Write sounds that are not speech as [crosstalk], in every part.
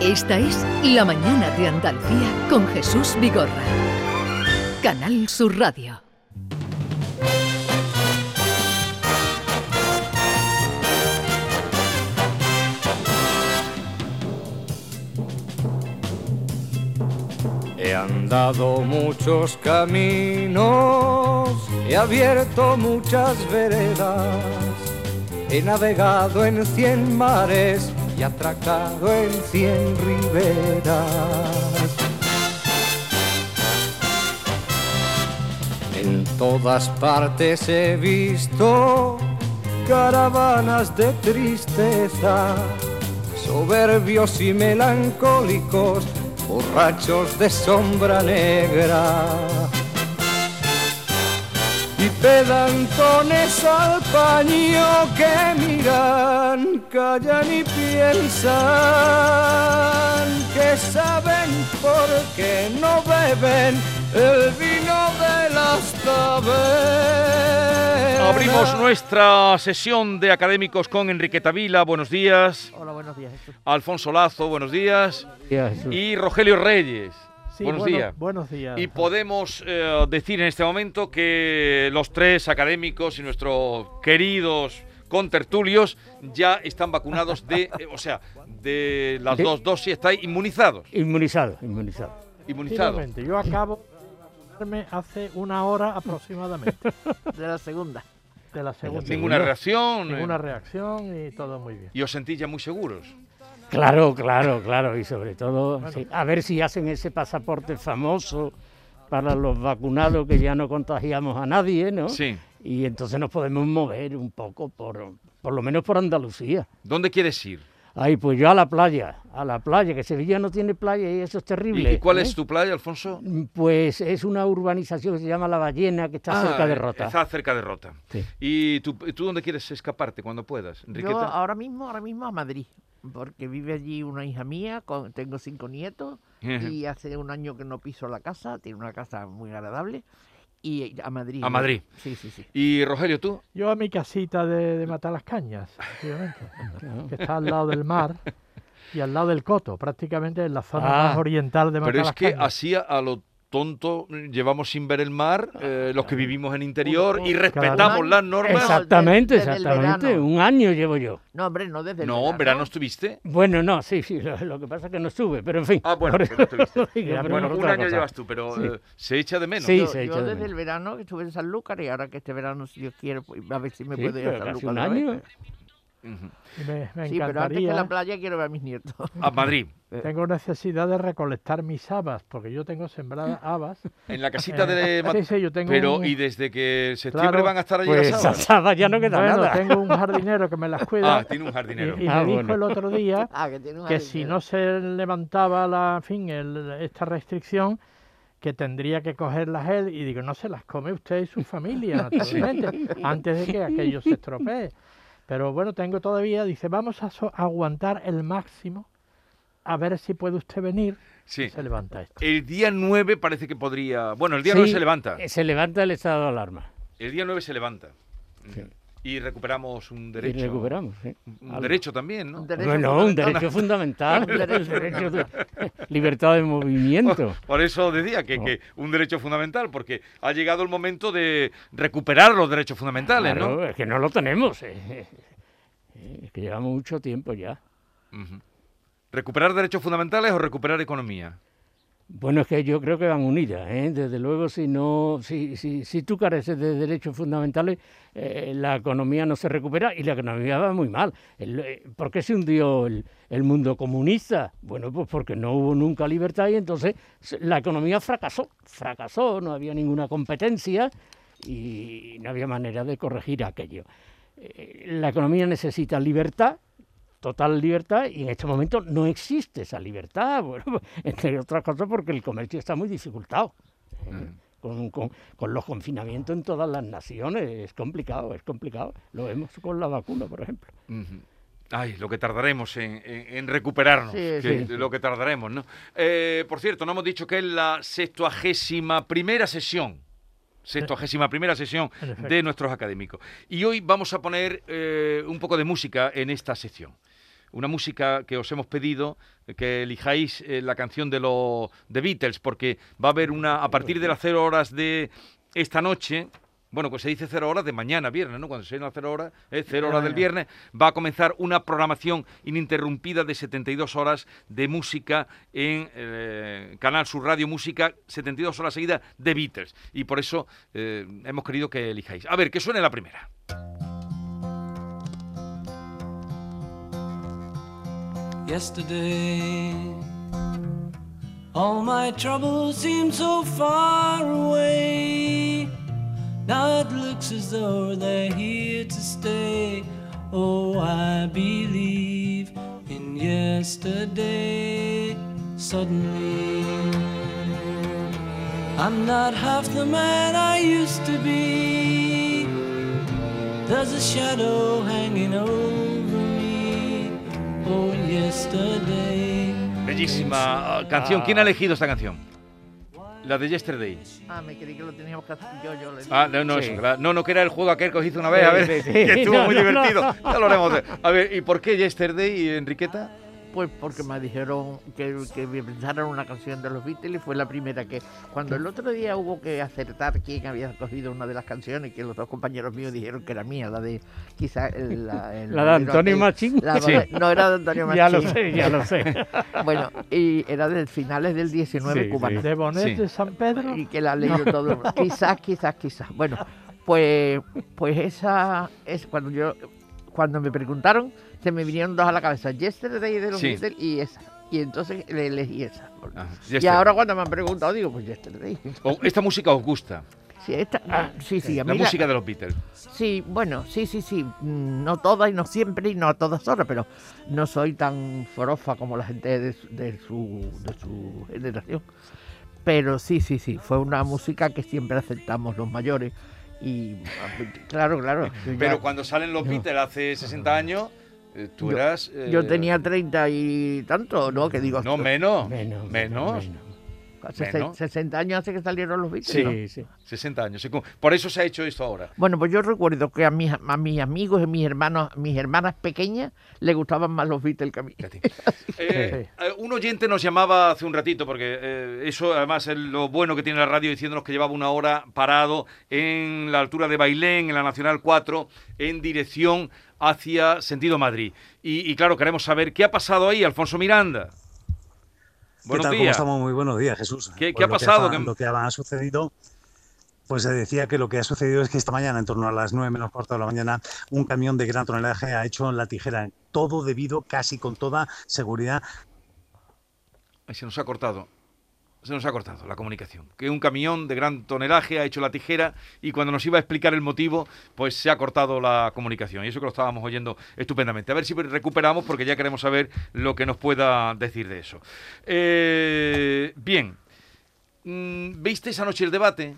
Esta es La Mañana de Andalucía con Jesús Vigorra. Canal Sur Radio. He andado muchos caminos, he abierto muchas veredas, he navegado en cien mares y atracado en cien riberas. En todas partes he visto caravanas de tristeza, soberbios y melancólicos, borrachos de sombra negra y pedantones al paño que miran, callan y piensan que saben por qué no beben el vino de las tabernas. Abrimos nuestra sesión de académicos con Enriqueta Vila, buenos días. Hola, buenos días. Jesús. Alfonso Lazo, buenos días. Y Rogelio Reyes. Sí, buenos bueno- días. Buenos días. Y podemos eh, decir en este momento que los tres académicos y nuestros queridos contertulios ya están vacunados de, [laughs] eh, o sea, de las De- dos dosis, estáis inmunizados. Inmunizado, inmunizado. Inmunizados. Efectivamente, yo acabo de vacunarme hace una hora aproximadamente [laughs] De la segunda. de la segunda. Ninguna reacción. eh, Ninguna reacción y todo muy bien. Y os sentís ya muy seguros. Claro, claro, claro. Y sobre todo, sí, a ver si hacen ese pasaporte famoso para los vacunados que ya no contagiamos a nadie, ¿no? Sí. Y entonces nos podemos mover un poco, por, por lo menos por Andalucía. ¿Dónde quieres ir? Ay, pues yo a la playa, a la playa, que Sevilla no tiene playa y eso es ¿Y, terrible. y cuál ¿eh? es tu playa, Alfonso? Pues es una urbanización que se llama La Ballena, que está Ah, cerca de Rota. Está cerca de Rota. Sí. ¿Y tú, tú dónde quieres escaparte cuando puedas, Yo Enriqueta? ahora mismo, ahora mismo a Madrid, porque vive allí una hija mía, con, tengo cinco nietos y hace un año que no piso la casa, tiene una casa muy agradable y a Madrid. A Madrid. Sí, sí, sí. Y Rogelio, tú? Yo a mi casita de, de Matar las Cañas, efectivamente, que está al lado del mar y al lado del Coto, prácticamente en la zona Ah, más oriental de Matar Pero es las que Cañas. así a, a lo tonto llevamos sin ver el mar, eh, los que vivimos en interior y respetamos Claro. las normas. Exactamente, desde exactamente. Un año llevo yo. No, hombre, no desde el No, verano. en verano estuviste. Bueno, no, sí, sí, [laughs] lo, lo que pasa es que no estuve, pero en fin. Ah, bueno, que no estuviste. [laughs] digo, Bueno, un año cosa. llevas tú, pero Sí. eh, se echa de menos. Sí, Yo, se echa yo de desde menos. el verano que estuve en Sanlúcar y ahora que este verano, si Dios quiere, pues, a ver si me Sí, puedo ir a Sanlúcar. un otra vez. Me, me Sí, pero antes que encantaría. la playa quiero ver a mis nietos. A Madrid, Tengo necesidad de recolectar mis habas, porque yo tengo sembradas habas. en la casita de... Eh, Ma- sí, sí, yo tengo Pero, un- ¿y desde que septiembre Claro, van a estar allí Pues [laughs] las habas? ya no queda bueno, nada. tengo un jardinero que me las cuida. Ah, tiene un jardinero. Y, y Ah, me dijo el otro día [laughs] Ah, que tiene un que si no se levantaba la, en fin, el- esta restricción, que tendría que cogerlas él y digo, no se las come usted y su familia, [laughs] naturalmente, antes de que aquello se estropee. Pero bueno, tengo todavía, dice, vamos a so- aguantar el máximo, a ver si puede usted venir. Sí. Se levanta esto. El día 9 parece que podría... Bueno, el día Sí, 9 se levanta. eh, Se levanta el estado de alarma. El día 9 se levanta. Sí. Y recuperamos un Y derecho. recuperamos, sí. Un Algo. derecho también, ¿no? Un derecho Bueno, un fundamental. derecho fundamental. [laughs] Un derecho de [laughs] libertad de movimiento. Por eso decía que, Oh. que un derecho fundamental, porque ha llegado el momento de recuperar los derechos fundamentales, ¿no? Claro, es que no lo tenemos. eh, eh, eh, Es que llevamos mucho tiempo ya. ¿Recuperar derechos fundamentales o recuperar economía? Bueno, es que yo creo que van unidas, ¿eh? Desde luego, si no, si, si, si tú careces de derechos fundamentales, eh, la economía no se recupera y la economía va muy mal. Eh, ¿Por qué se hundió el, el mundo comunista? Bueno, pues porque no hubo nunca libertad y entonces la economía fracasó, fracasó, no había ninguna competencia y no había manera de corregir aquello. Eh, La economía necesita libertad, total libertad y en este momento no existe esa libertad, [laughs] bueno, entre otras cosas porque el comercio está muy dificultado. ¿eh? Con, con- con los confinamientos en todas las naciones es complicado, es complicado. Lo vemos con la vacuna, por ejemplo. Ay, lo que tardaremos en, en- en recuperarnos, Sí, que- sí. lo que tardaremos, ¿no? Eh, por cierto, no hemos dicho que es la sextuagésima primera sesión, sextuagésima primera sesión de nuestros académicos. Y hoy vamos a poner eh, un poco de música en esta sección. una música que os hemos pedido que elijáis eh, la canción de los de Beatles, porque va a haber una, a partir de las cero horas de esta noche, bueno, pues se dice cero horas de mañana, viernes, ¿no? Cuando se las cero horas, es cero horas del viernes, va a comenzar una programación ininterrumpida de 72 horas de música en eh, Canal Sur Radio Música, 72 horas seguidas de Beatles. Y por eso eh, hemos querido que elijáis. A ver, que suene la primera. Yesterday, all my troubles seem so far away. Now it looks as though they're here to stay. Oh, I believe in yesterday. Suddenly, I'm not half the man I used to be. There's a shadow hanging over me. Oh, yesterday. Bellísima uh, canción. ¿Quién ha elegido esta canción? La de Yesterday. Ah, me creí que lo teníamos que hacer yo, yo. Le Ah, no, no, Sí. eso, no, no, que era el juego aquel que os hice una vez, a ver, Sí, sí, sí. que estuvo No, muy no, no. divertido. Ya lo haremos. de- A ver, ¿y por qué Yesterday, Enriqueta? Pues porque me dijeron que, que me pensaran una canción de los Beatles y fue la primera que... Cuando el otro día hubo que acertar quién había cogido una de las canciones, que los dos compañeros míos dijeron que era mía, la de... Quizá el- la, [laughs] el- La de Antonio Machín. la- Sí. No, era de Antonio [laughs] Machín. Ya lo sé, ya lo sé. [laughs] Bueno, y era de finales del 19 Sí, cubano. De Bonet Sí. de San Pedro. y que la ha leído todo. el mundo. Quizás, quizás, quizás. Bueno, pues, pues esa es cuando yo, cuando me preguntaron, se me vinieron dos a la cabeza, Yesterday de los Sí. Beatles y esa. Y entonces le elegí esa. Ah, y ahora cuando me han preguntado digo, pues Yesterday. ¿Esta música os gusta? Sí, esta, Ah, sí, sí, a La mí la- música de los Beatles. Sí, bueno, sí, sí, sí. No todas y no siempre y no a todas horas, pero no soy tan forofa como la gente de, su- de su, de su generación. Pero sí, sí, sí. Fue una música que siempre aceptamos los mayores. Y claro, claro. ya- Pero cuando salen los Beatles hace 60 años, tú Yo- eras... eh, yo tenía 30 y tanto, ¿no? Que digo, No, menos. [laughs] Menos. Menos. menos. 60 años hace que salieron los Beatles. ¿no? Sí, sí. 60 años. Por eso se ha hecho esto ahora. Bueno, pues yo recuerdo que a mis, a mis amigos y mis hermanos, mis hermanas pequeñas, les gustaban más los Beatles que a mí. [laughs] Eh, eh, un oyente nos llamaba hace un ratito, porque eh, eso además es lo bueno que tiene la radio, diciéndonos que llevaba una hora parado en la altura de Bailén, en la Nacional 4, en dirección hacia sentido Madrid. Y, y claro, queremos saber qué ha pasado ahí, Alfonso Miranda. ¿Qué Buenos tal? ¿Cómo días. estamos? Muy buenos días, Jesús. ¿Qué- Pues qué ha que pasado? ha- ¿Qué- Lo que ha sucedido, pues se decía que lo que ha sucedido es que esta mañana, en torno a las 9 menos cuarto de la mañana, un camión de gran tonelaje ha hecho la tijera. Todo debido, casi con toda seguridad, Ay, se nos ha cortado. Se nos ha cortado la comunicación. Que un camión de gran tonelaje ha hecho la tijera y cuando nos iba a explicar el motivo, pues se ha cortado la comunicación. Y eso que lo estábamos oyendo estupendamente. A ver si recuperamos porque ya queremos saber lo que nos pueda decir de eso. Eh, bien. Mm, ¿Viste esa noche el debate?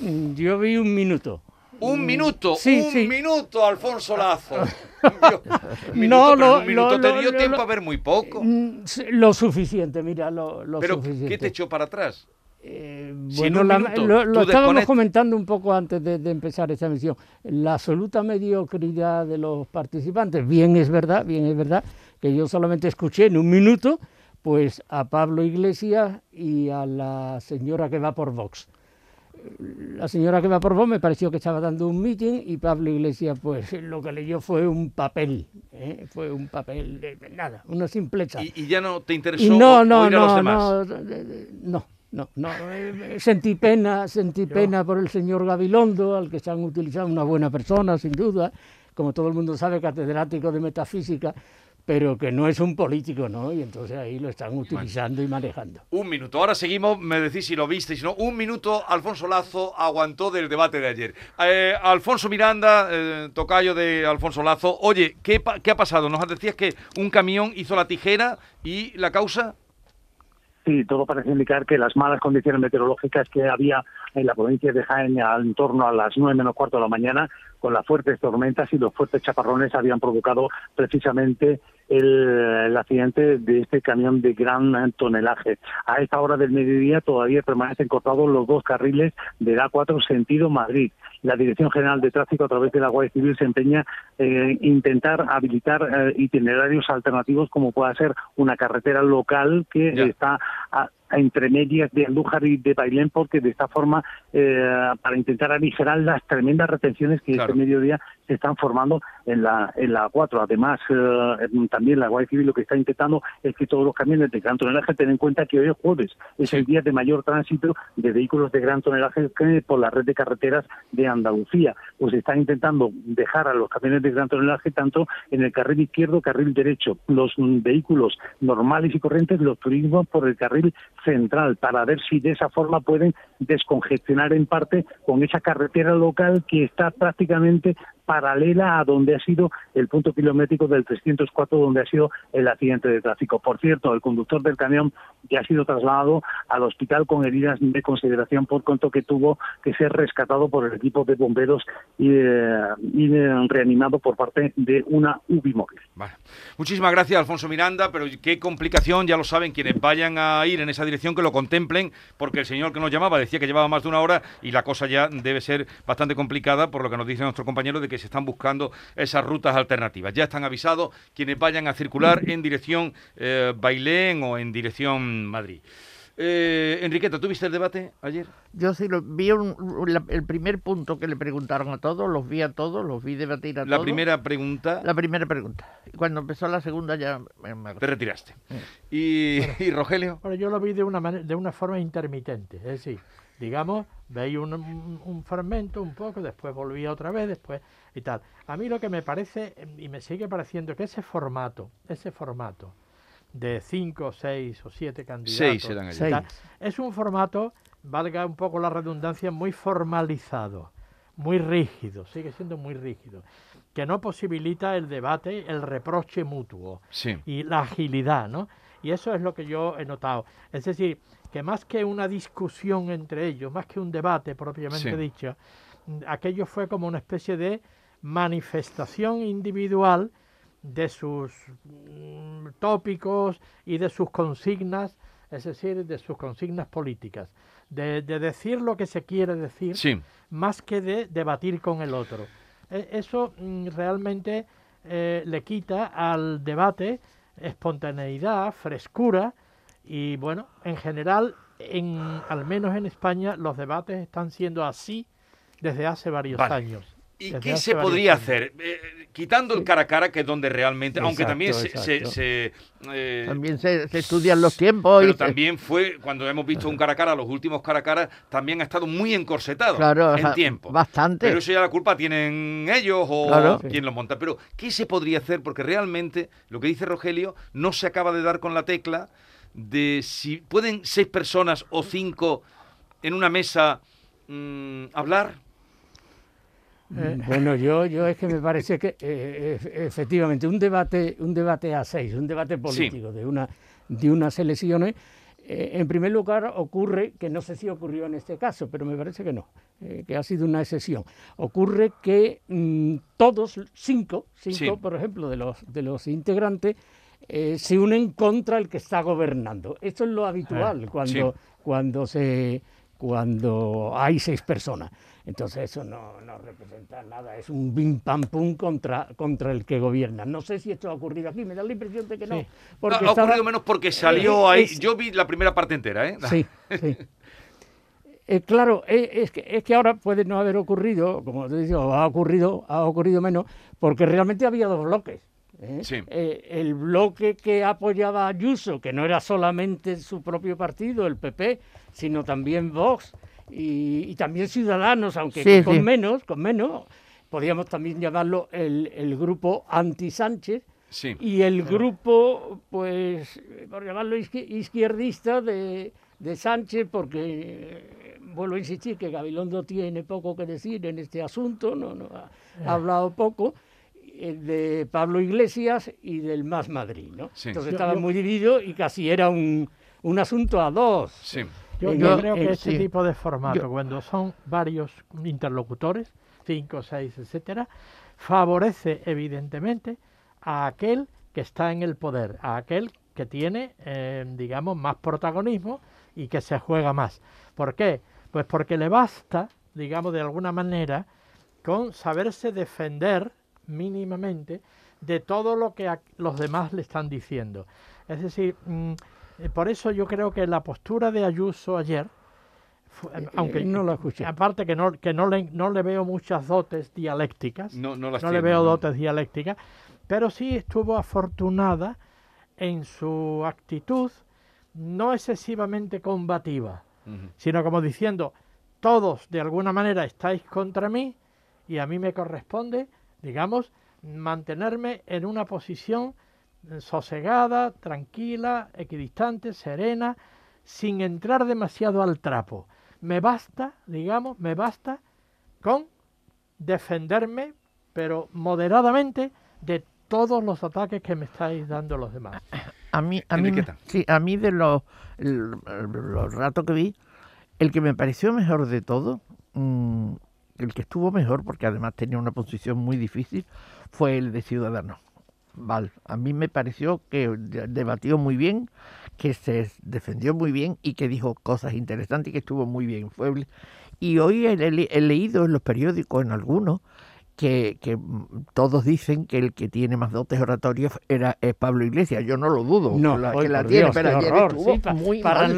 Mm, Yo vi un minuto. Un minuto, Sí, un sí. minuto, Alfonso Lazo. [laughs] Minuto, No, lo- un minuto lo- te dio lo- tiempo a ver muy poco. Mm, Lo suficiente, mira, lo, Pero, suficiente. ¿qué te echó para atrás? Eh, bueno, la- minuto lo, estábamos comentando un poco antes de, de empezar esta emisión. La absoluta mediocridad de los participantes. Bien es verdad, bien es verdad que yo solamente escuché en un minuto pues a Pablo Iglesias y a la señora que va por Vox. La señora que por Vox me pareció que estaba dando un meeting y Pablo Iglesias pues lo que leyó fue un papel, ¿eh? fue un papel de, nada, una simpleza. Y, y ya no te interesó Y no, no, oír a los no, demás. no, no, no, no, eh, sentí pena, sentí pena por el señor Gabilondo, al que están utilizando una buena persona, sin duda, como todo el mundo sabe, catedrático de metafísica, pero que no es un político, ¿no? Y entonces ahí lo están utilizando y manejando. Un minuto. Ahora seguimos, me decís si lo viste, si no. Un minuto, Alfonso Lazo aguantó del debate de ayer. Eh, Alfonso Miranda, eh, tocayo de Alfonso Lazo. Oye, ¿qué, ¿qué ha pasado? Nos decías que un camión hizo la tijera y la causa. Sí, todo parece indicar que las malas condiciones meteorológicas que había en la provincia de Jaén en torno a las nueve menos cuarto de la mañana, con las fuertes tormentas y los fuertes chaparrones, habían provocado precisamente el, el accidente de este camión de gran tonelaje. A esta hora del mediodía todavía permanecen cortados los dos carriles de la A4 sentido Madrid. la Dirección General de Tráfico a través de la Guardia Civil se empeña en intentar habilitar eh, itinerarios alternativos como pueda ser una carretera local que Ya. está a- entre medias de Andújar y de Bailén porque de esta forma eh, para intentar aligerar las tremendas retenciones que Claro. este mediodía se están formando en la en la 4 además eh, también la Guardia Civil lo que está intentando es que todos los camiones de gran tonelaje tengan en cuenta que hoy es jueves es Sí. el día de mayor tránsito de vehículos de gran tonelaje por la red de carreteras de Andalucía pues están intentando dejar a los camiones de gran tonelaje tanto en el carril izquierdo carril derecho los mm, vehículos normales y corrientes los turismos por el carril central para ver si de esa forma pueden descongestionar en parte con esa carretera local que está prácticamente paralela a donde ha sido el punto kilométrico del 304 donde ha sido el accidente de tráfico. Por cierto, el conductor del camión ya ha sido trasladado al hospital con heridas de consideración por cuanto que tuvo que ser rescatado por el equipo de bomberos y, eh, eh, reanimado por parte de una UBI móvil. Vale. Muchísimas gracias, Alfonso Miranda, pero qué complicación, ya lo saben, quienes vayan a ir en esa dirección, que lo contemplen, porque el señor que nos llamaba decía que llevaba más de una hora y la cosa ya debe ser bastante complicada, por lo que nos dice nuestro compañero de que se están buscando esas rutas alternativas. Ya están avisados quienes vayan a circular en dirección eh, Bailén o en dirección Madrid. Eh, Enriqueta, ¿tú viste el debate ayer? Yo sí lo vi un- la- el primer punto que le preguntaron a todos, los vi a todos, los vi debatir a La todos. primera pregunta, La primera pregunta. Y cuando empezó la segunda ya me, me te retiraste. ¿Y, y Rogelio? Bueno, yo lo vi de una, mane- de una forma intermitente, es decir, digamos, veía un, un- un fragmento un poco, después volvía otra vez, después y tal. A mí lo que me parece, y me sigue pareciendo, que ese formato, ese formato de cinco, seis o siete candidatos, Seis tal, es un formato, valga un poco la redundancia, muy formalizado, muy rígido, sigue siendo muy rígido, que no posibilita el debate, el reproche mutuo Sí. y la agilidad, ¿no? Y eso es lo que yo he notado. Es decir, que más que una discusión entre ellos, más que un debate propiamente Sí. dicho, mm, aquello fue como una especie de manifestación individual de sus mm, tópicos y de sus consignas, es decir, de sus consignas políticas, de, de decir lo que se quiere decir, Sí. más que de debatir con el otro. E- Eso mm, realmente eh, le quita al debate espontaneidad, frescura y bueno, en general, en, al menos en España, los debates están siendo así desde hace varios Vale. años. ¿Y qué se podría hacer? Eh, quitando el cara a cara, que es donde realmente, aunque también se... se- eh, También se, se estudian los tiempos. pero y también fue, cuando hemos visto un cara a cara, los últimos cara a cara, también ha estado muy encorsetado Claro, en tiempo. bastante. Pero eso ya la culpa tienen ellos o Claro. quien los monta. Pero, ¿qué se podría hacer? Porque realmente, lo que dice Rogelio, no se acaba de dar con la tecla de si pueden seis personas o cinco en una mesa mm, hablar. Eh, Bueno, yo, yo es que me parece que eh, ef- efectivamente un debate, un debate a seis, un debate político de una de unas elecciones, eh, en primer lugar ocurre que no sé si ocurrió en este caso, pero me parece que no, eh, que ha sido una excepción. Ocurre que mm, todos cinco, cinco, Sí. por ejemplo, de los de los integrantes eh, se unen contra el que está gobernando. Esto es lo habitual cuando cuando se cuando hay seis personas. Entonces eso no, no representa nada, es un bim pam pum contra, contra el que gobierna. No sé si esto ha ocurrido aquí, me da la impresión de que no. Porque ha, estaba- ocurrido menos porque salió Eh, ahí. es- Yo vi la primera parte entera, ¿eh? Sí, sí. [laughs] Eh, claro, eh, es, que, es que ahora puede no haber ocurrido, como te digo, ha ocurrido, ha ocurrido menos, porque realmente había dos bloques. ¿eh? Sí. Eh, el bloque que apoyaba a Ayuso, que no era solamente su propio partido, el PP, sino también Vox y, y también Ciudadanos, aunque Sí, con sí. menos, con menos, podríamos también llamarlo el, el grupo anti-Sánchez, Sí. y el grupo, pues, eh, por llamarlo izqui- izquierdista de, de Sánchez, porque eh, vuelvo a insistir que Gabilondo tiene poco que decir en este asunto, no, no ha, ha hablado poco, eh, de Pablo Iglesias y del Más Madrid, ¿no? Sí. Entonces estaba muy dividido y casi era un, un asunto a dos. Sí. Yo, En yo creo que en- este sí. tipo de formato, Yo- cuando son varios interlocutores, cinco, seis, etcétera, favorece evidentemente a aquel que está en el poder, a aquel que tiene, eh, digamos, más protagonismo y que se juega más. ¿Por qué? Pues porque le basta, digamos, de alguna manera, con saberse defender mínimamente de todo lo que los demás le están diciendo. Es decir, eh, por eso yo creo que la postura de Ayuso ayer, fu- Eh, aunque eh, no la escuché. aparte que no, que no le, no le veo muchas dotes dialécticas, No, no las no le veo no. dotes dialécticas, pero sí estuvo afortunada en su actitud no excesivamente combativa, sino como diciendo, todos de alguna manera estáis contra mí y a mí me corresponde, digamos, mantenerme en una posición sosegada, tranquila, equidistante, serena, sin entrar demasiado al trapo. Me basta, digamos, me basta con defenderme, pero moderadamente, de todos los ataques que me estáis dando los demás. A mí, a mí, sí, a mí de los, los ratos que vi, el que me pareció mejor de todo, mm, el que estuvo mejor, porque además tenía una posición muy difícil, fue el de Ciudadanos. Val, a mí me pareció que de- debatió muy bien, que se defendió muy bien y que dijo cosas interesantes y que estuvo muy bien. Fue, y hoy he, leído en los periódicos, en algunos, que, que, mm, todos dicen que el que tiene más dotes oratorios era es Pablo Iglesias. Yo no lo dudo No, la, que la tiene, Dios, pero qué ayer horror, estuvo sí, pa- muy para mal.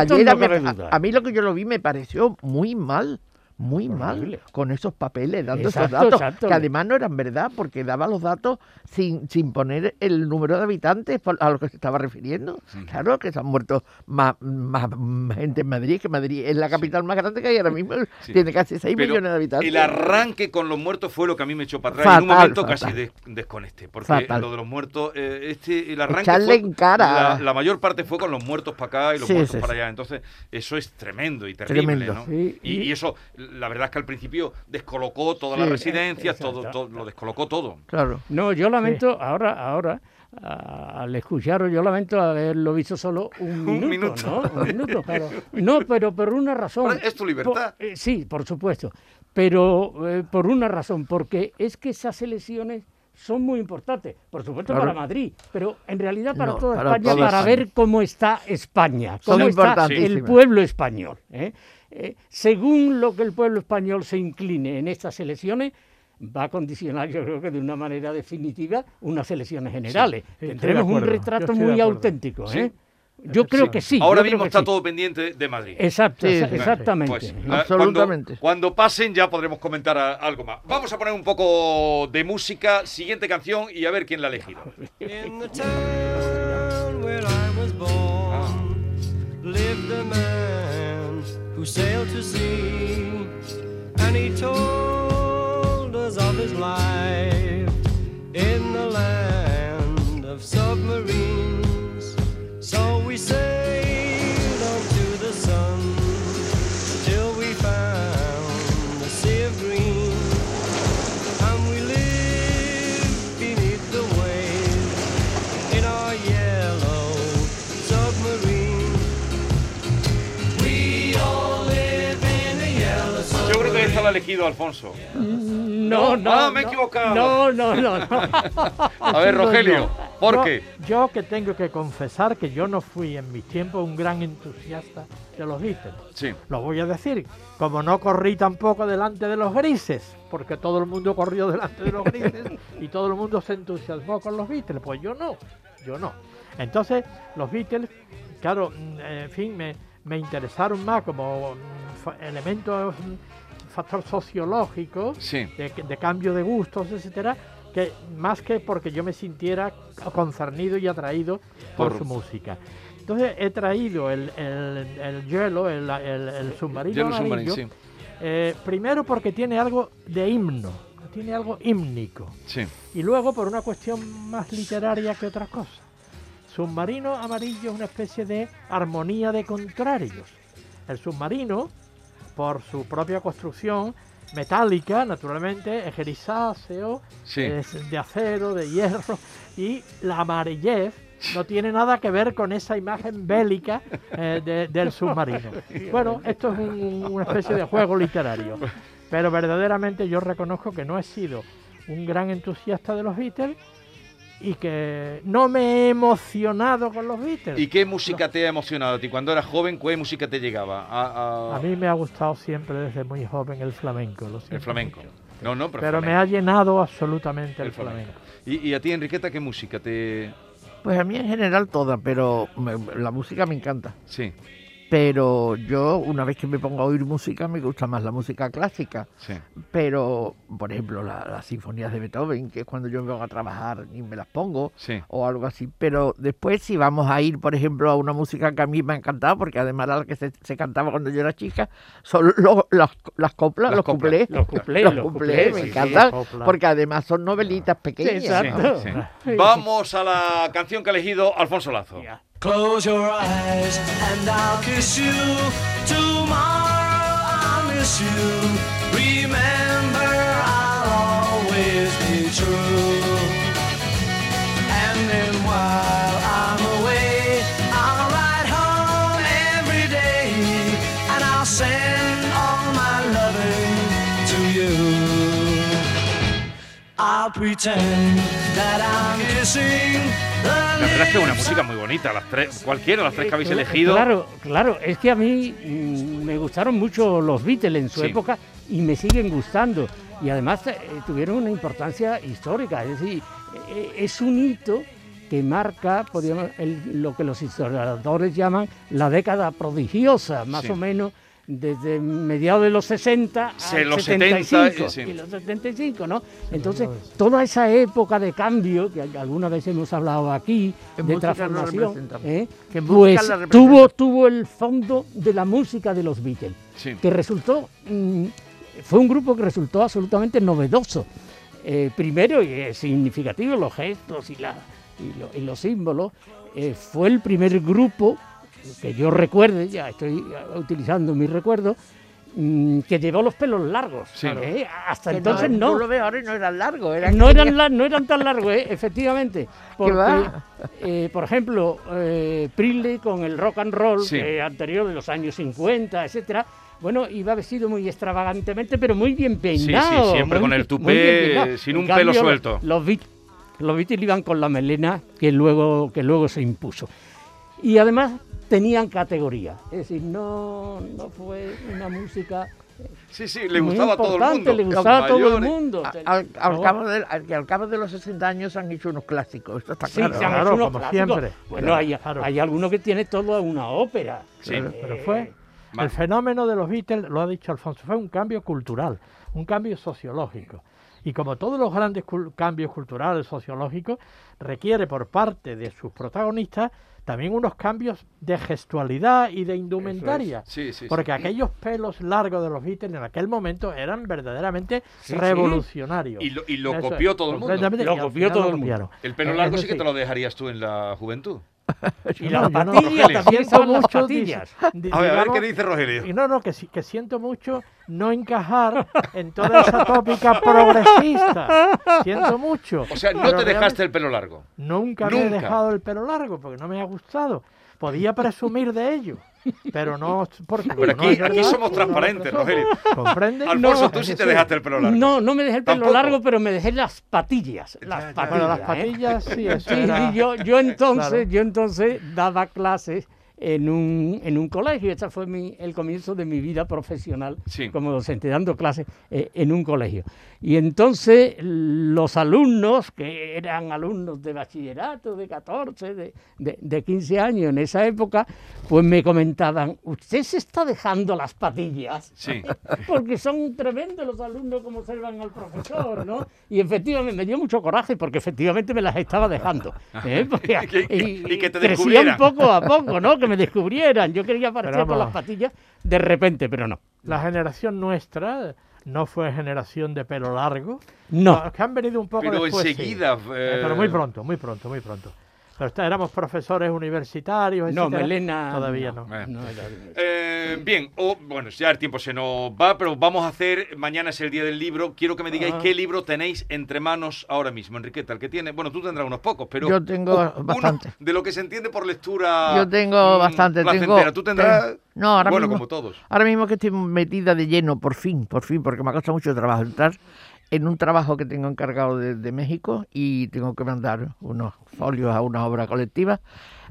Ayer no a, a mí lo que yo lo vi me pareció muy mal. Muy mal, con esos papeles, dando esos datos, exacto. que además no eran verdad, porque daba los datos sin, sin poner el número de habitantes a lo que se estaba refiriendo. Claro que se han muerto más, más, gente en Madrid, que Madrid es la capital más grande que hay ahora mismo, Sí. tiene casi 6 Pero millones de habitantes. El arranque con los muertos fue lo que a mí me echó para atrás. en un momento fatal. casi des- desconecté. Porque Fatal. lo de los muertos, eh, este, el arranque. Fue- en cara. La, la mayor parte fue con los muertos para acá y los muertos para allá. Entonces, eso es tremendo y terrible. Tremendo. ¿no? Y eso, la verdad es que al principio descolocó todas Sí. las residencias, todo, todo, lo descolocó todo. Claro. No, yo lamento, ahora, ahora, a- al escucharos, yo lamento haberlo visto solo un [laughs] minuto, minuto. ¿no? Un minuto. No, pero por una razón. Pero es tu libertad. Por- eh, sí, por supuesto. Pero eh, por una razón, porque es que esas elecciones son muy importantes, por supuesto Claro. para Madrid, pero en realidad para No, toda para España, toda para España. ver cómo está España, Son cómo está el pueblo español. ¿eh? Eh, según lo que el pueblo español se incline en estas elecciones, va a condicionar, yo creo que de una manera definitiva, unas elecciones generales. sí, Tendremos un retrato muy auténtico. Sí. ¿eh? Yo creo que sí. Ahora mismo está sí. todo pendiente de Madrid. Exacto, Sí, exactamente. Pues, Absolutamente. Cuando, cuando pasen ya podremos comentar a- algo más. Vamos a poner un poco de música, siguiente canción y a ver quién la ha elegido. Who sailed to sea, and he told us of his life in the land of submarines. Elegido Alfonso. No, no. Ah, me he no. equivocado. No, no, no. no. [laughs] A ver, Rogelio, yo. ¿por Yo- qué? Yo que tengo que confesar que yo no fui en mis tiempos un gran entusiasta de los Beatles. Sí. Lo voy a decir, como no corrí tampoco delante de los grises, porque todo el mundo corrió delante de los grises y todo el mundo se entusiasmó con los Beatles, pues yo no, yo no. Entonces, los Beatles, claro, mm, en fin, me, me interesaron más como mm, elementos, mm, factor sociológico, Sí. de, de cambio de gustos, etcétera, que más que porque yo me sintiera concernido y atraído por, Por- su música. Entonces he traído el, el, el hielo, el, el- submarino Submarine, amarillo, sí. eh, primero porque tiene algo de himno, tiene algo hímnico, Sí. y luego por una cuestión más literaria que otra cosa. Submarino amarillo es una especie de armonía de contrarios. El submarino, por su propia construcción metálica, naturalmente, es grisáceo, Sí. es de acero, de hierro, y la amarillez no tiene nada que ver con esa imagen bélica eh, de- del submarino. [laughs] Bueno, esto es un- una especie de juego literario, pero verdaderamente yo reconozco que no he sido un gran entusiasta de los Beatles y que no me he emocionado con los Beatles. ¿Y qué música te ha emocionado a ti? Cuando eras joven, ¿qué música te llegaba? A, a- A mí me ha gustado siempre desde muy joven el flamenco. lo el flamenco. No, no, pero, Pero me ha llenado absolutamente el, El flamenco. flamenco. ¿Y, y a ti, Enriqueta, qué música te...? Pues a mí en general toda, pero me- la música me encanta. Sí, Pero yo, una vez que me pongo a oír música, me gusta más la música clásica. sí. Pero, por ejemplo, la- las sinfonías de Beethoven, que es cuando yo me vengo a trabajar y me las pongo, Sí. o algo así. Pero después, si vamos a ir, por ejemplo, a una música que a mí me ha encantado, porque además era la que se, se cantaba cuando yo era chica, son los- las, las coplas, Las los cuplés. Los cuplés, Los los cuplés, me sí, encantan, porque además son novelitas pequeñas. exacto. Sí, ¿no? sí. Vamos a la canción que ha elegido Alfonso Lazo. Ya. Close your eyes and I'll kiss you. Tomorrow I'll miss you. Remember, I'll always be true. And then while I'm away, I'll ride home every day. And I'll send all my loving to you. I'll pretend that I'm kissing the La verdad es que es una música muy bonita, las tres, cualquiera de las tres que habéis Eh, elegido. Claro, claro, es que a mí mm, me gustaron mucho los Beatles en su Sí. época y me siguen gustando. Y además eh, tuvieron una importancia histórica, es decir, eh, es un hito que marca podríamos, el- lo que los historiadores llaman la década prodigiosa, más Sí. o menos desde mediados de los 60 Sí, al los 75, 70, sí. y los 75, ¿no? Entonces, toda esa época de cambio, que alguna vez hemos hablado aquí, En de transformación. ¿eh? Pues tuvo, tuvo el fondo de la música de los Beatles, Sí. que resultó, mm, fue un grupo que resultó absolutamente novedoso. Eh, primero, y es significativo, los gestos y, la, y, lo- y los símbolos, eh, fue el primer grupo que yo recuerde, ya estoy utilizando mi recuerdo, mm, que llevó los pelos largos. Sí. ¿eh? Hasta Que entonces no, no. Yo lo veo ahora y no eran largos. Eran No eran, la- no eran tan largos, ¿eh? efectivamente. [laughs] Porque, va? eh, por ejemplo, eh, Pringle con el rock and roll Sí. eh, anterior de los años 50, etcétera, bueno, iba vestido muy extravagantemente, pero muy bien peinado. sí, siempre muy con el tupé, sin un pelo suelto. Los, Beat- los Beatles iban con la melena que luego, que luego se impuso. Y además tenían categoría, es decir, no, no fue una música Sí, sí, le gustaba a todo el importante, mundo. le gustaba a todo el mundo. A- Al, al No. cabo de, al- que al cabo de los 60 años han hecho unos clásicos, esto está Sí, claro. se han claro, hecho unos como clásicos. siempre. Bueno, hay, Claro. hay alguno que tiene toda una ópera. Sí. Pero Eh, fue Va. el fenómeno de los Beatles, lo ha dicho Alfonso, fue un cambio cultural, un cambio sociológico. Y como todos los grandes cul- cambios culturales, sociológicos, requiere por parte de sus protagonistas también unos cambios de gestualidad y de indumentaria. Sí, sí, sí. Porque aquellos pelos largos de los Beatles en aquel momento eran verdaderamente revolucionarios. Y lo, y lo Eso copió es, todo el mundo. Lo copió todo el mundo. El pelo Eh, largo eso sí que te lo dejarías tú en la juventud. [laughs] Y No, las no, patillas Rogelio. también estaban las mucho, patillas. di- A ver, a ver qué dice Rogelio. y no, no, que, si- que siento mucho no encajar en toda esa tópica progresista. Siento mucho. O sea, no te dejaste el pelo largo. Nunca, me he Nunca. dejado el pelo largo porque no me ha gustado. Podía presumir de ello, pero no porque Pero aquí, aquí somos transparentes. Rogelio. ¿Comprende? Alfonso, No, tú sí te dejaste el pelo largo. No, no me dejé el pelo Tampoco. largo, pero me dejé las patillas. Las patillas. Bueno, las ¿eh? patillas sí, eso Sí, era- yo, yo entonces, Claro. yo entonces daba clases en un, en un colegio. Ese fue mi, el comienzo de mi vida profesional Sí. como docente, dando clases eh, en un colegio. Y entonces los alumnos, que eran alumnos de bachillerato, de 14, de, de, de 15 años en esa época, pues me comentaban, usted se está dejando las patillas. Sí. [laughs] Porque son tremendos los alumnos como observan al profesor, ¿no? Y efectivamente me dio mucho coraje porque efectivamente me las estaba dejando. ¿eh? Porque- [laughs] Y- y que te crecían descubrieran. poco a poco, ¿no? Que [laughs] me descubrieran. Yo quería aparecer con las patillas de repente, pero no. La generación nuestra no fue generación de pelo largo. No. Los que han venido un poco Pero después, sí. enseguida, Eh, eh, pero muy pronto, muy pronto, muy pronto. Pero está- éramos profesores universitarios, No, etcétera. Melena. Todavía no. Eh. no era- Eh, bien, o, bueno, ya el tiempo se nos va, pero vamos a hacer, mañana es el día del libro, quiero que me digáis Ah. qué libro tenéis entre manos ahora mismo, Enriqueta, el que tiene, bueno, tú tendrás unos pocos, pero... Yo tengo bastante. de lo que se entiende por lectura... Yo tengo mm, bastante. Tengo, tú tendrás... ten- no, ahora bueno, mismo, como todos. Ahora mismo que estoy metida de lleno, por fin, por fin, porque me ha costado mucho trabajo entrar en un trabajo que tengo encargado de, de México y tengo que mandar unos folios a una obra colectiva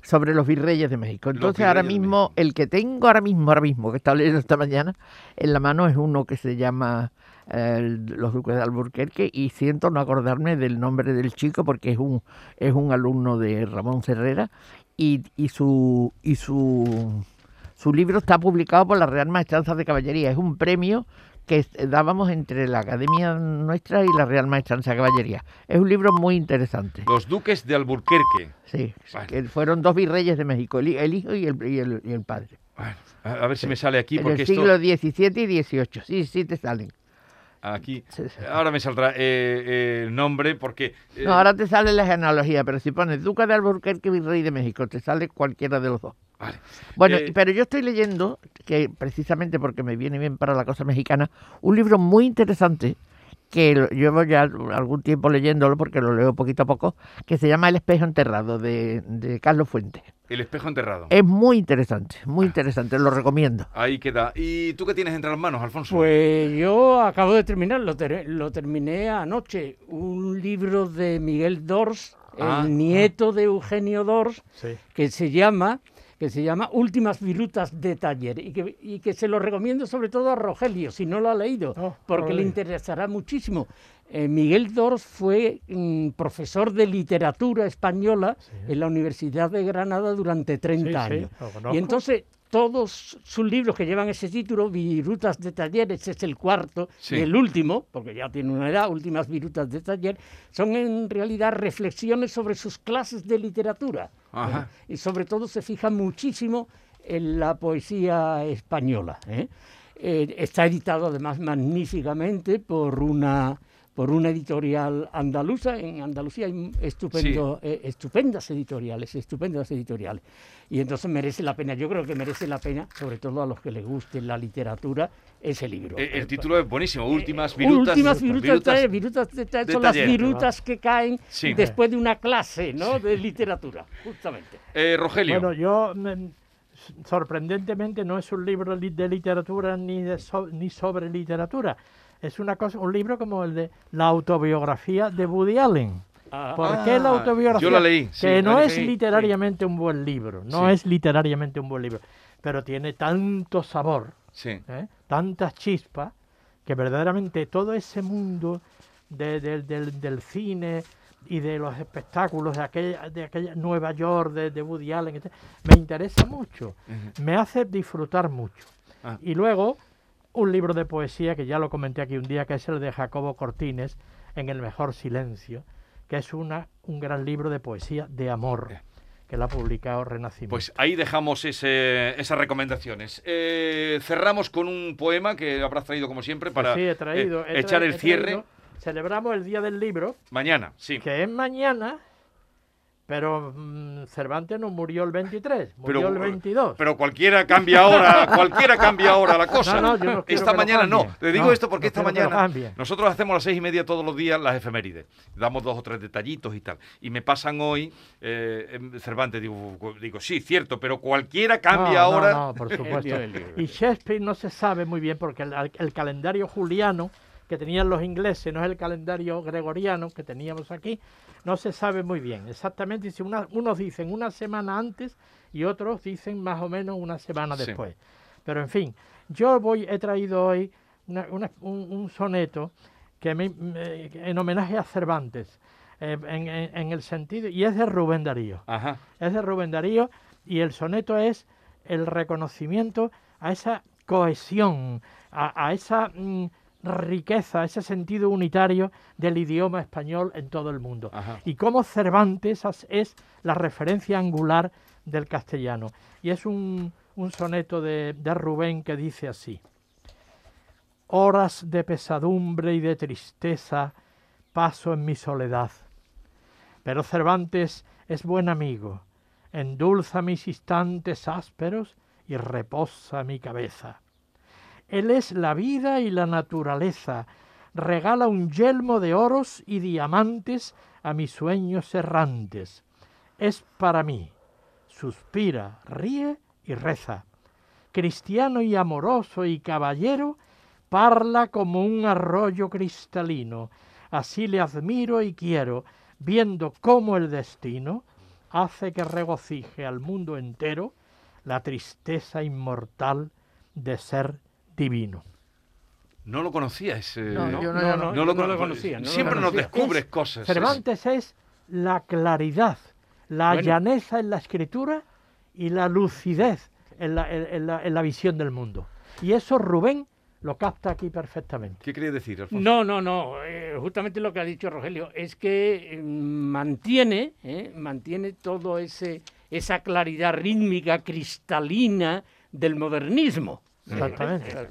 sobre los virreyes de México. Entonces ahora mismo, el que tengo ahora mismo, ahora mismo, que estaba leyendo esta mañana, en la mano es uno que se llama eh, Los Duques de Alburquerque y siento no acordarme del nombre del chico porque es un, es un alumno de Ramón Cerrera y, y su... Y su su libro está publicado por la Real Maestranza de Caballería. Es un premio que es- dábamos entre la Academia nuestra y la Real Maestranza de Caballería. Es un libro muy interesante. Los duques de Alburquerque. Sí, Vale. que fueron dos virreyes de México, el, hi- el hijo y el, y el- y el padre. Bueno, a, ver si me sale aquí, En porque el siglo XVII y XVIII. Sí, sí te salen. Aquí. Ahora me saldrá eh, eh, el nombre porque... eh, No, ahora te sale la genealogía, pero si pones Duque de Alburquerque, virrey de México, te sale cualquiera de los dos. Vale. Bueno, Eh, pero yo estoy leyendo, que precisamente porque me viene bien para la cosa mexicana, un libro muy interesante que lo- llevo ya algún tiempo leyéndolo porque lo leo poquito a poco, que se llama El espejo enterrado de, de Carlos Fuentes. El espejo enterrado. Es muy interesante, Ah. muy interesante, lo recomiendo. Ahí queda. ¿Y tú qué tienes entre las manos, Alfonso? Pues yo acabo de terminar, lo, ter- lo terminé anoche, un libro de Miguel Dors, Ah. el nieto de Eugenio Dors, Sí. que se llama que se llama Últimas Virutas de Taller y que, y que se lo recomiendo sobre todo a Rogelio, si no lo ha leído, Oh, porque le interesará muchísimo. Eh, Miguel Dors fue mm, profesor de literatura española en la Universidad de Granada durante 30 Sí, sí, años. y entonces todos sus libros que llevan ese título, Virutas de Taller, ese es el cuarto, Sí. y el último, porque ya tiene una edad, Últimas Virutas de Taller, son en realidad reflexiones sobre sus clases de literatura. Ajá. Y sobre todo se fija muchísimo en la poesía española. ¿eh? Eh, está editado además magníficamente por una por una editorial andaluza. En Andalucía hay estupendo, eh, estupendas editoriales, estupendas editoriales. Y entonces merece la pena, yo creo que merece la pena, sobre todo a los que les guste la literatura, ese libro. Eh, el Eh, título es buenísimo. Últimas eh, virutas. Últimas virutas, de virutas- virutas de taller, de son taller. las virutas que caen Sí. después de una clase ¿no? de literatura, justamente. Eh, Rogelio. Bueno, yo mm, sorprendentemente no es un libro li- de literatura ni de so- ni sobre literatura. Es una cosa, un libro como el de la autobiografía de Woody Allen. Ah, ¿Por qué la Ah, autobiografía? yo la leí, sí, que no es sí. literariamente un buen libro, no Sí. es literariamente un buen libro, pero tiene tanto sabor, Sí. ¿eh? tantas chispas, que verdaderamente todo ese mundo de- de- del, del cine y de los espectáculos de aquella, de aquella Nueva York, de, de Woody Allen, etc., me interesa mucho, me hace disfrutar mucho. Ah. Y luego, un libro de poesía que ya lo comenté aquí un día, que es el de Jacobo Cortines, En el mejor silencio, que es una, un gran libro de poesía de amor, que lo ha publicado Renacimiento. Pues ahí dejamos ese- esas recomendaciones. Eh, cerramos con un poema que habrás traído como siempre para sí, he traído, eh, he echar el he cierre Celebramos el Día del Libro, mañana. Sí. que es mañana, pero mm, Cervantes no murió el 23, murió Pero, el 22. Pero cualquiera cambia ahora, cualquiera cambia ahora la cosa. No, no, yo no quiero esta mañana no. Le digo esto porque esta mañana nosotros hacemos a las seis y media todos los días las efemérides. Damos dos o tres detallitos y tal. Y me pasan hoy eh, Cervantes, digo, digo, sí, cierto, pero cualquiera cambia ahora. No, por [laughs] supuesto. y Shakespeare no se sabe muy bien porque el, el calendario juliano que tenían los ingleses no es el calendario gregoriano que teníamos aquí, no se sabe muy bien exactamente si una- unos dicen una semana antes y otros dicen más o menos una semana Sí. después. Pero en fin, yo voy he traído hoy una- una- un, un soneto que me- me- en homenaje a Cervantes, eh, en, en- en el sentido y es de Rubén Darío Ajá. es de Rubén Darío y el soneto es el reconocimiento a esa cohesión, a, a esa mm, riqueza, ese sentido unitario del idioma español en todo el mundo. Ajá. Y cómo Cervantes es la referencia angular del castellano. Y es un, un soneto de, de Rubén que dice así. Horas de pesadumbre y de tristeza paso en mi soledad. Pero Cervantes es buen amigo, endulza mis instantes ásperos y reposa mi cabeza. Él es la vida y la naturaleza, regala un yelmo de oros y diamantes a mis sueños errantes. Es para mí, suspira, ríe y reza. Cristiano y amoroso y caballero, parla como un arroyo cristalino. Así le admiro y quiero, viendo cómo el destino hace que regocije al mundo entero la tristeza inmortal de ser divino. No lo conocía ese... No, yo no, no, no lo, no lo cono- conocía, no lo Siempre nos descubres Es- cosas. Cervantes es la claridad, la Bueno. llaneza en la escritura y la lucidez en la, en- en la- en la visión del mundo. Y eso Rubén lo capta aquí perfectamente. ¿Qué quería decir, Alfonso? No, no, no. eh, justamente lo que ha dicho Rogelio es que eh, mantiene, eh, mantiene todo ese esa claridad rítmica cristalina del modernismo. Exactamente. Claro.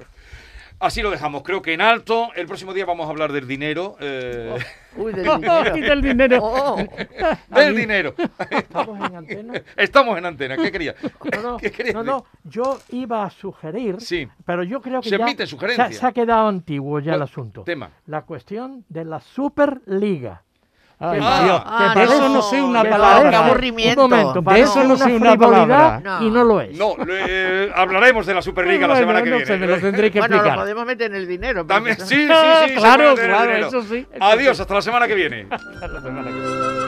Así lo dejamos, creo que en alto. El próximo día vamos a hablar del dinero. eh, Uy, del [laughs] Oh, dinero. y del dinero. Oh, [laughs] [laughs] del dinero. Estamos en antena. Estamos en antena. ¿Qué quería? No, no, ¿Qué querías no, no, yo iba a sugerir, Sí. pero yo creo que Se ya emiten se, se ha quedado antiguo ya el ¿Cuál asunto. Tema. La cuestión de la Superliga. Ay, Ah, Dios, ah, de no, eso no sé una qué palabra. aburrimiento. Un momento, De eso no sé una palabra. Y no lo es. No, le- hablaremos de la Superliga la semana que no viene. sé, me lo tendré que bueno, lo podemos meter en el dinero. También, sí, sí, sí. [laughs] se Claro, claro, eso sí, eso Adiós, sí. hasta la semana que viene. [laughs] La semana que viene.